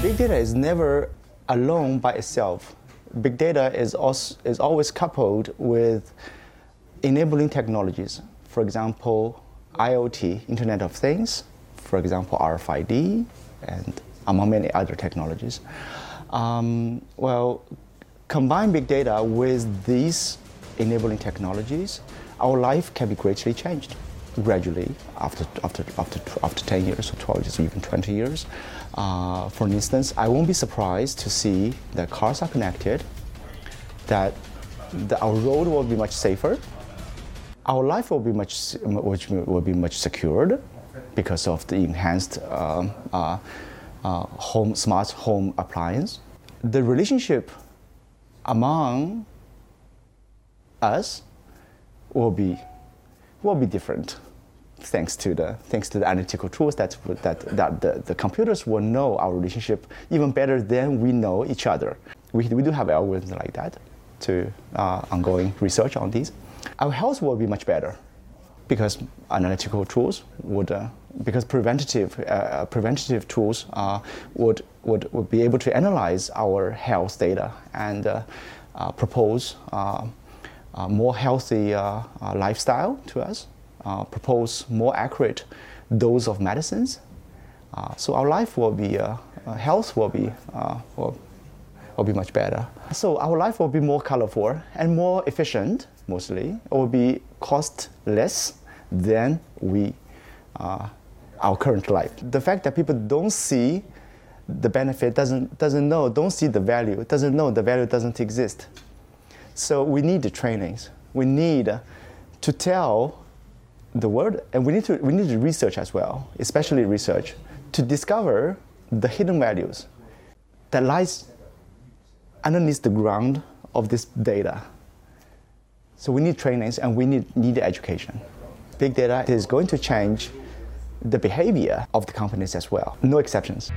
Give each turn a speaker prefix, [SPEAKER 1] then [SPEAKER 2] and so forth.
[SPEAKER 1] Big data is never alone by itself. Big data is, also, is always coupled with enabling technologies. For example, IoT, Internet of Things, for example, RFID, and among many other technologies. Um, well, combine big data with these enabling technologies, our life can be greatly changed gradually after, after, after, after 10 years or 12 years or even 20 years. Uh, for instance, I won't be surprised to see that cars are connected, that the, our road will be much safer, our life will be much, which will be much secured because of the enhanced um, uh, uh, home, smart home appliance. The relationship among us will be will be different thanks to the thanks to the analytical tools that that, that the, the computers will know our relationship even better than we know each other. We, we do have algorithms like that to uh, ongoing research on these. Our health will be much better because analytical tools would uh, because preventative uh, preventative tools uh, would, would would be able to analyze our health data and uh, uh, propose uh, more healthy uh, uh, lifestyle to us, Uh, propose more accurate dose of medicines. Uh, so our life will be, uh, health will be, will, will be much better. So our life will be more colorful and more efficient, mostly. It will be cost less than we, uh, our current life. The fact that people don't see the benefit, doesn't, doesn't know, don't see the value, doesn't know the value doesn't exist. So we need the trainings. We need to tell the world, and we need to we need to research as well, especially research, to discover the hidden values that lies underneath the ground of this data. So we need trainings and we need need education. Big data is going to change the behavior of the companies as well. No exceptions.